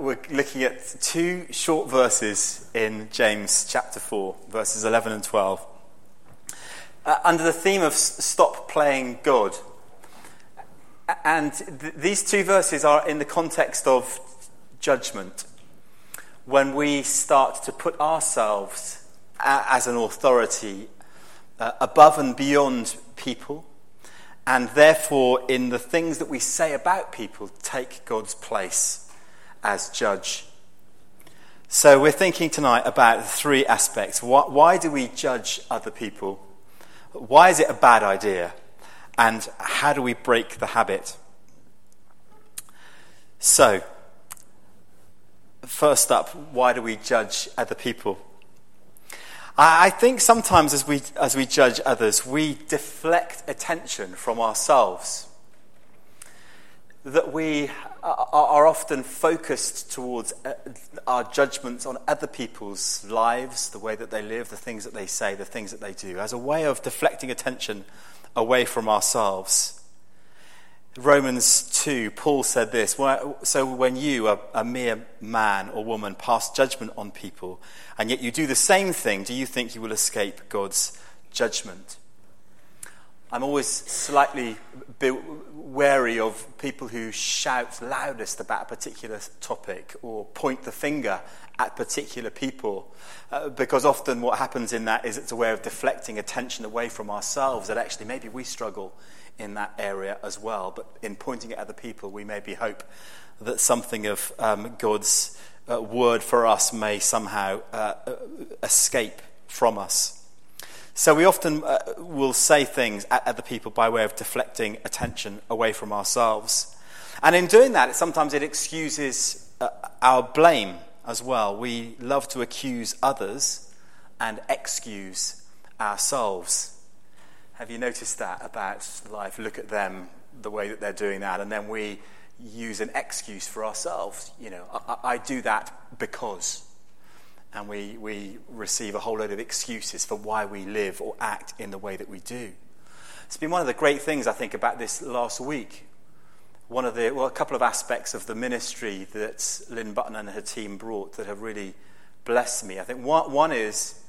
we're looking at two short verses in James chapter 4, verses 11 and 12. Uh, under the theme of stop playing God. And th- these two verses are in the context of judgment. When we start to put ourselves a- as an authority uh, above and beyond people, and therefore, in the things that we say about people, take God's place as judge. So, we're thinking tonight about three aspects. Why, why, do we judge other people? Why is it a bad idea? And how do we break the habit? So, first up, why do we judge other people? I think sometimes as we, as we judge others, we deflect attention from ourselves. That we are often focused towards uh, our judgments on other people's lives, the way that they live, the things that they say, the things that they do, as a way of deflecting attention away from ourselves. Romans 2, Paul said this So when you, a, a mere man or woman, pass judgment on people, and yet you do the same thing, do you think you will escape God's judgment? I'm always slightly wary of people who shout loudest about a particular topic or point the finger at particular people, uh, because often what happens in that is it's a way of deflecting attention away from ourselves that actually maybe we struggle in that area as well. But in pointing at other people, we maybe hope that something of um, God's uh, word for us may somehow uh, uh escape from us. So we often uh, will say things at other people by way of deflecting attention away from ourselves. And in doing that, sometimes it excuses uh, our blame as well. We love to accuse others and excuse ourselves. Have you noticed that about life? Look at them, the way that they're doing that, and then we use an excuse for ourselves. You know, I, I do that because and we, we receive a whole load of excuses for why we live or act in the way that we do. It's been one of the great things, I think, about this last week. One of the, well, a couple of aspects of the ministry that Lynn Button and her team brought that have really blessed me. I think one, one is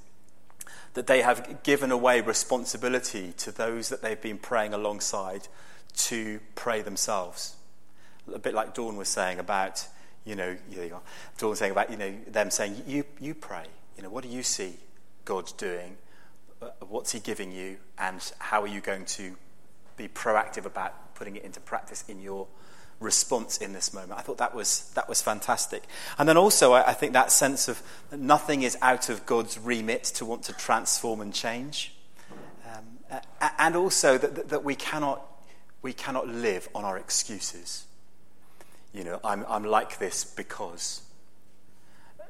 that they have given away responsibility to those that they've been praying alongside to pray themselves. A bit like Dawn was saying about you know, you are. Dawn saying about, you know, them saying, you, you pray. You know, what do you see God doing? Uh, what's he giving you? And how are you going to be proactive about putting it into practice in your response in this moment? I thought that was, that was fantastic. And then also, I, I think that sense of nothing is out of God's remit to want to transform and change. Um, and also that, that we, cannot, we cannot live on our excuses you know, I'm, I'm like this because.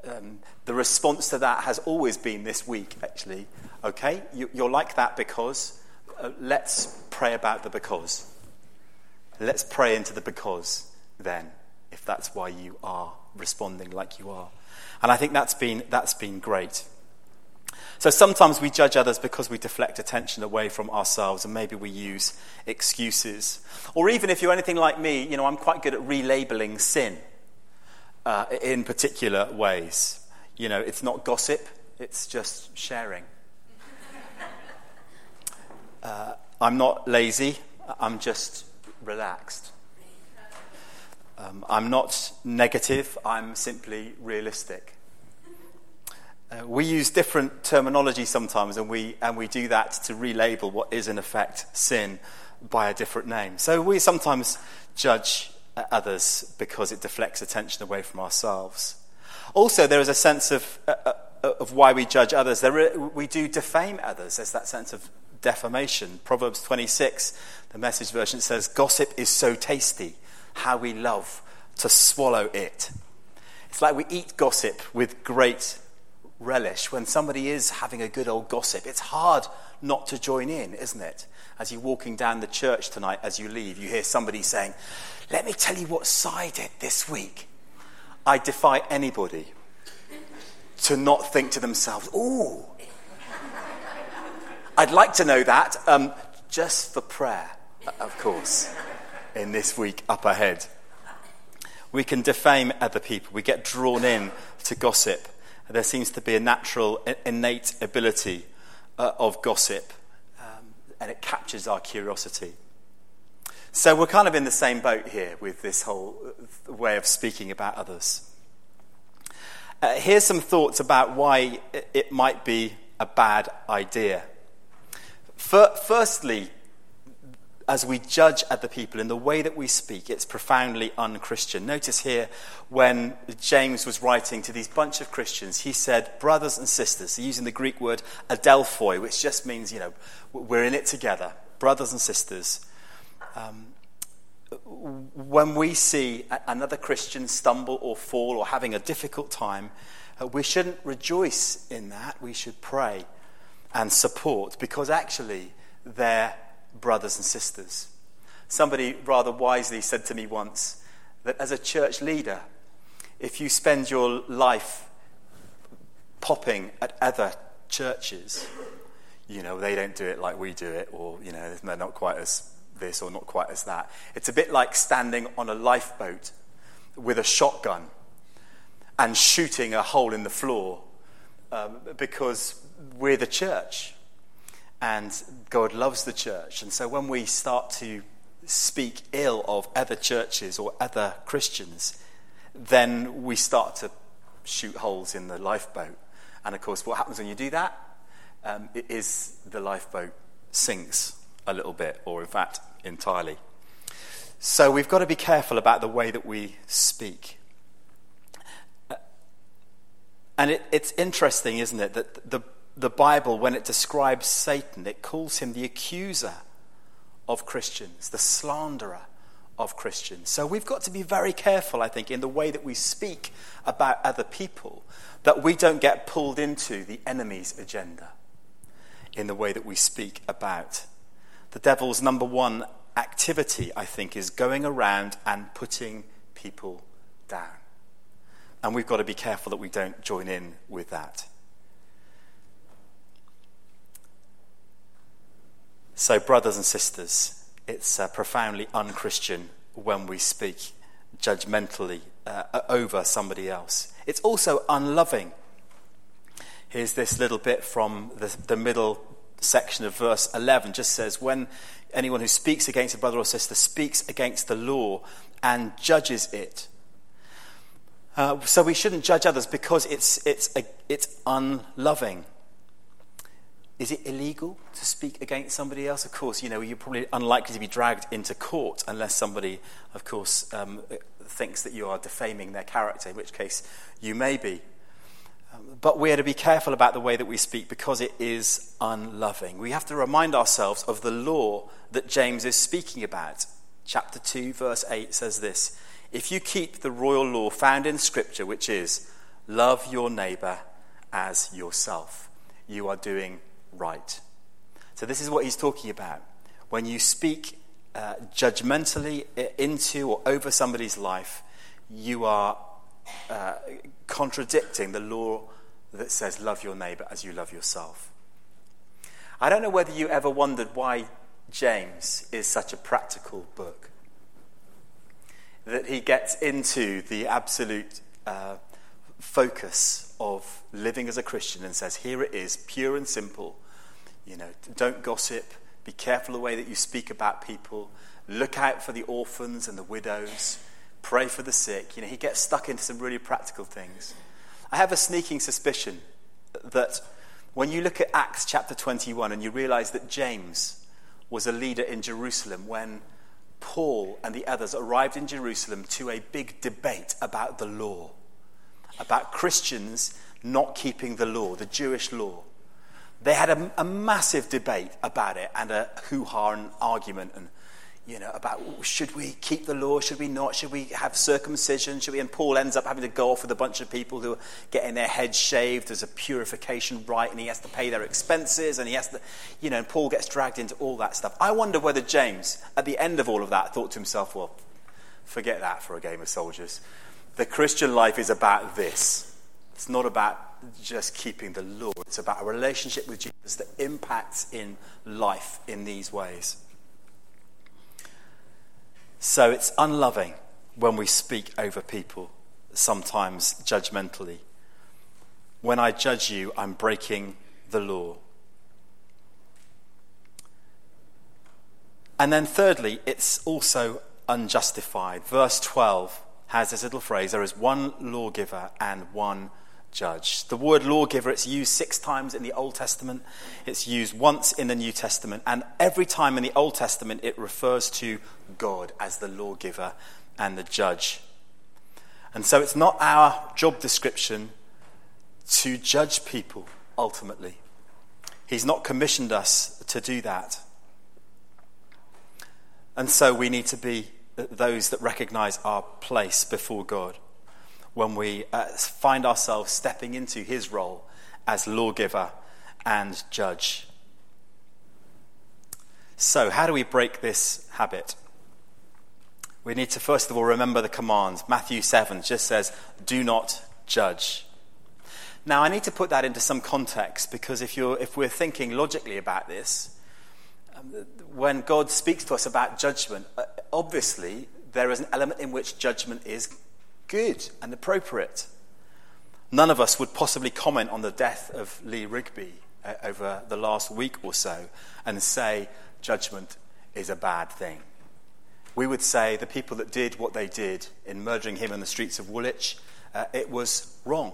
Um, the response to that has always been this week, actually. Okay, you, are like that because. Uh, let's pray about the because. Let's pray into the because then, if that's why you are responding like you are. And I think that's been, that's been great. So sometimes we judge others because we deflect attention away from ourselves and maybe we use excuses. Or even if you're anything like me, you know, I'm quite good at relabeling sin uh, in particular ways. You know, it's not gossip, it's just sharing. Uh, I'm not lazy, I'm just relaxed. Um, I'm not negative, I'm simply realistic. Uh, we use different terminology sometimes, and we, and we do that to relabel what is, in effect, sin by a different name. So we sometimes judge others because it deflects attention away from ourselves. Also, there is a sense of, uh, uh of why we judge others. There, we do defame others. There's that sense of defamation. Proverbs 26, the message version, says, Gossip is so tasty, how we love to swallow it. It's like we eat gossip with great relish when somebody is having a good old gossip. It's hard not to join in, isn't it? As you're walking down the church tonight, as you leave, you hear somebody saying, Let me tell you what side did this week. I defy anybody to not think to themselves, Ooh, I'd like to know that, um, just for prayer, of course, in this week up ahead. We can defame other people. We get drawn in to gossip. There seems to be a natural, innate ability uh, of gossip, um, and it captures our curiosity. So we're kind of in the same boat here with this whole uh, way of speaking about others. Uh, here's some thoughts about why it might be a bad idea. Firstly, as we judge other people in the way that we speak, it's profoundly unchristian. Notice here when James was writing to these bunch of Christians, he said, brothers and sisters, using the Greek word adelphoi, which just means, you know, we're in it together, brothers and sisters. Um, when we see another Christian stumble or fall or having a difficult time, uh, we shouldn't rejoice in that. We should pray and support because actually they're brothers and sisters. Somebody rather wisely said to me once that as a church leader, if you spend your life popping at other churches, you know, they don't do it like we do it, or, you know, they're not quite as this or not quite as that. It's a bit like standing on a lifeboat with a shotgun and shooting a hole in the floor um, because we're the church and God loves the church. And so when we start to speak ill of other churches or other Christians, then we start to shoot holes in the lifeboat. And of course, what happens when you do that? Um, the lifeboat sinks a little bit, or in fact, entirely. So we've got to be careful about the way that we speak. And it, it's interesting, isn't it, that the, the Bible, when it describes Satan, it calls him the accuser of Christians, the slanderer of Christians. So we've got to be very careful, I think, in the way that we speak about other people, that we don't get pulled into the enemy's agenda in the way that we speak about the devil's number one activity, I think, is going around and putting people down. And we've got to be careful that we don't join in with that. So, brothers and sisters, it's uh, profoundly unchristian when we speak judgmentally uh, over somebody else. It's also unloving. Here's this little bit from the, the middle section of verse 11 just says, When anyone who speaks against a brother or sister speaks against the law and judges it. Uh, so we shouldn't judge others because it's, it's, a, it's unloving. Is it illegal to speak against somebody else? Of course, you know, you're probably unlikely to be dragged into court unless somebody, of course, um, thinks that you are defaming their character, in which case you may be. But we are to be careful about the way that we speak because it is unloving. We have to remind ourselves of the law that James is speaking about. Chapter 2, verse 8 says this If you keep the royal law found in Scripture, which is, love your neighbor as yourself, you are doing right. So, this is what he's talking about. When you speak uh, judgmentally into or over somebody's life, you are uh, contradicting the law that says, Love your neighbor as you love yourself. I don't know whether you ever wondered why James is such a practical book. That he gets into the absolute uh, focus of living as a Christian and says, Here it is, pure and simple. You know, don't gossip, be careful the way that you speak about people, look out for the orphans and the widows, pray for the sick. You know, he gets stuck into some really practical things. I have a sneaking suspicion that when you look at Acts chapter 21 and you realize that James was a leader in Jerusalem when Paul and the others arrived in Jerusalem to a big debate about the law, about Christians not keeping the law, the Jewish law. They had a, a massive debate about it and a hoo ha and argument and you know, about should we keep the law, should we not, should we have circumcision, should we? And Paul ends up having to go off with a bunch of people who are getting their heads shaved as a purification rite, and he has to pay their expenses, and he has to, you know, and Paul gets dragged into all that stuff. I wonder whether James, at the end of all of that, thought to himself, well, forget that for a game of soldiers. The Christian life is about this. It's not about just keeping the law, it's about a relationship with Jesus that impacts in life in these ways. So it's unloving when we speak over people, sometimes judgmentally. When I judge you, I'm breaking the law. And then, thirdly, it's also unjustified. Verse 12 has this little phrase there is one lawgiver and one judge. The word lawgiver, it's used six times in the Old Testament, it's used once in the New Testament, and every time in the Old Testament it refers to God as the lawgiver and the judge. And so it's not our job description to judge people ultimately. He's not commissioned us to do that. And so we need to be those that recognize our place before God when we uh, find ourselves stepping into his role as lawgiver and judge. So, how do we break this habit? We need to first of all remember the commands. Matthew 7 just says, Do not judge. Now, I need to put that into some context because if, you're, if we're thinking logically about this, um, when God speaks to us about judgment, uh, obviously there is an element in which judgment is good and appropriate. None of us would possibly comment on the death of Lee Rigby uh, over the last week or so and say judgment is a bad thing. We would say the people that did what they did in murdering him in the streets of Woolwich, uh, it was wrong.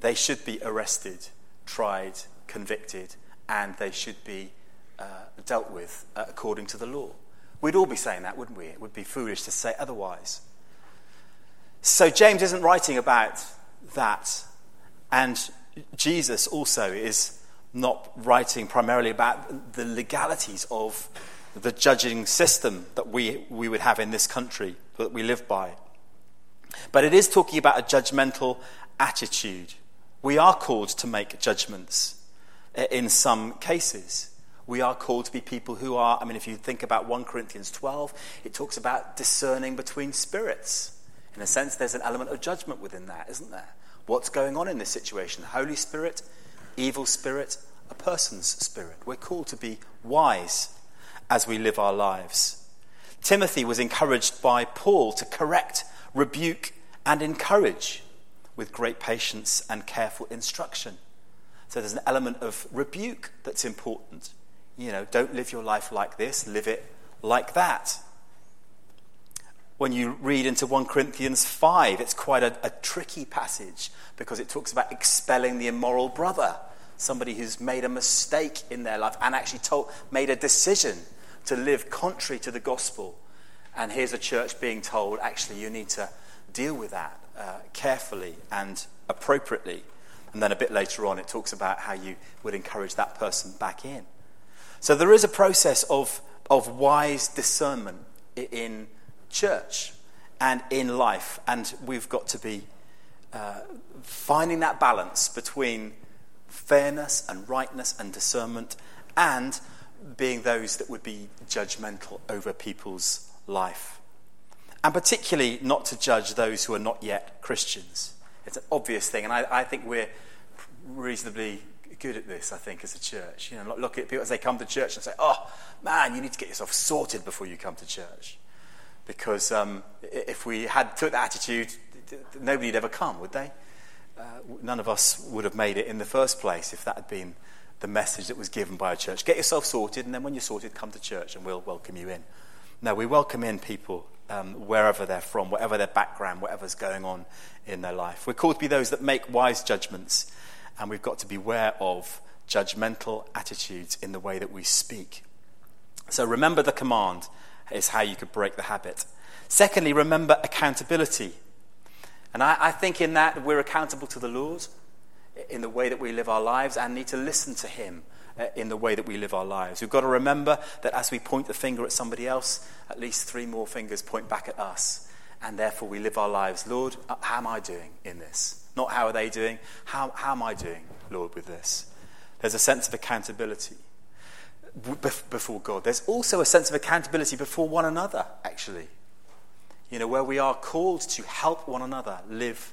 They should be arrested, tried, convicted, and they should be uh, dealt with uh, according to the law. We'd all be saying that, wouldn't we? It would be foolish to say otherwise. So James isn't writing about that. And Jesus also is not writing primarily about the legalities of the judging system that we, we would have in this country that we live by. But it is talking about a judgmental attitude. We are called to make judgments in some cases. We are called to be people who are, I mean, if you think about 1 Corinthians 12, it talks about discerning between spirits. In a sense, there's an element of judgment within that, isn't there? What's going on in this situation? Holy Spirit, evil spirit, a person's spirit. We're called to be wise as we live our lives. Timothy was encouraged by Paul to correct, rebuke, and encourage with great patience and careful instruction. So there's an element of rebuke that's important. You know, don't live your life like this, live it like that when you read into 1 Corinthians 5, it's quite a, a, tricky passage because it talks about expelling the immoral brother, somebody who's made a mistake in their life and actually told, made a decision to live contrary to the gospel. And here's a church being told, actually, you need to deal with that uh, carefully and appropriately. And then a bit later on, it talks about how you would encourage that person back in. So there is a process of, of wise discernment in church and in life. And we've got to be uh, finding that balance between fairness and rightness and discernment and being those that would be judgmental over people's life. And particularly not to judge those who are not yet Christians. It's an obvious thing, and I, I think we're reasonably good at this, I think, as a church. You know, look at people as they come to church and say, oh, man, you need to get yourself sorted before you come to church. Because um, if we had took that attitude, nobody'd ever come, would they? Uh, none of us would have made it in the first place if that had been the message that was given by a church. Get yourself sorted, and then when you're sorted, come to church and we'll welcome you in. No, we welcome in people um, wherever they're from, whatever their background, whatever's going on in their life. We're called to be those that make wise judgments, and we've got to beware of judgmental attitudes in the way that we speak. So remember the command is how you could break the habit. Secondly, remember accountability. And I, I think in that we're accountable to the Lord in the way that we live our lives and need to listen to Him uh, in the way that we live our lives. We've got to remember that as we point the finger at somebody else, at least three more fingers point back at us. And therefore we live our lives. Lord, uh, how am I doing in this? Not how are they doing, how, how am I doing, Lord, with this? There's a sense of accountability before God. There's also a sense of accountability before one another, actually. You know, where we are called to help one another live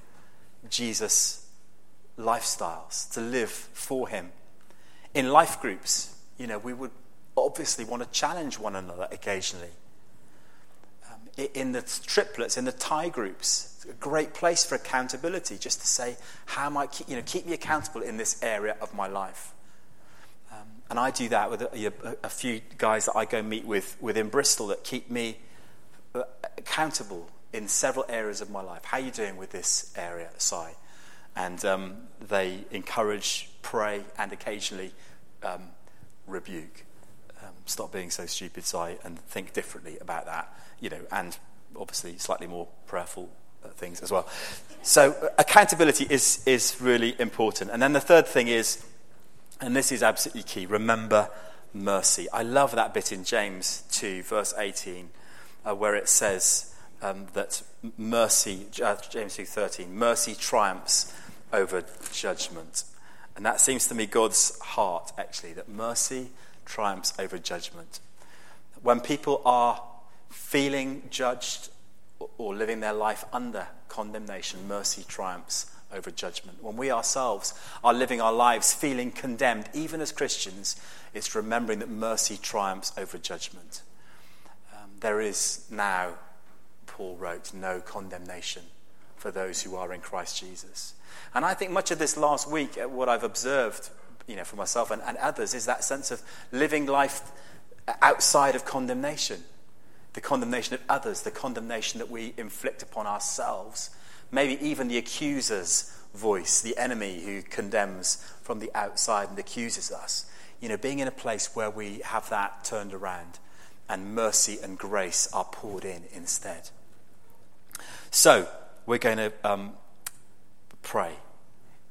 Jesus lifestyles, to live for Him. In life groups, you know, we would obviously want to challenge one another occasionally. Um, in the triplets, in the tie groups. A great place for accountability, just to say, how am I, keep, you know, keep me accountable in this area of my life. Um, and I do that with a, a, few guys that I go meet with within Bristol that keep me uh, accountable in several areas of my life. How are you doing with this area, Si? And um, they encourage, pray, and occasionally um, rebuke. Um, stop being so stupid, Si, and think differently about that you know, and obviously slightly more prayerful things as well. So uh, accountability is, is really important. And then the third thing is, and this is absolutely key, remember mercy. I love that bit in James 2, verse 18, uh, where it says um, that mercy, uh, James 2.13, mercy triumphs over judgment. And that seems to me God's heart, actually, that mercy triumphs over judgment. When people are feeling judged or living their life under condemnation, mercy triumphs over judgment. When we ourselves are living our lives feeling condemned, even as Christians, it's remembering that mercy triumphs over judgment. Um, there is now, Paul wrote, no condemnation for those who are in Christ Jesus. And I think much of this last week, uh, what I've observed, you know, for myself and, and others, is that sense of living life outside of condemnation the condemnation of others, the condemnation that we inflict upon ourselves, maybe even the accuser's voice, the enemy who condemns from the outside and accuses us. You know, being in a place where we have that turned around and mercy and grace are poured in instead. So, we're going to um, pray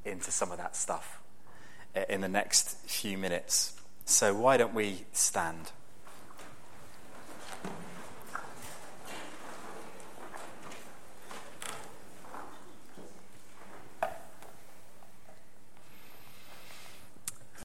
into some of that stuff in the next few minutes. So, why don't we stand?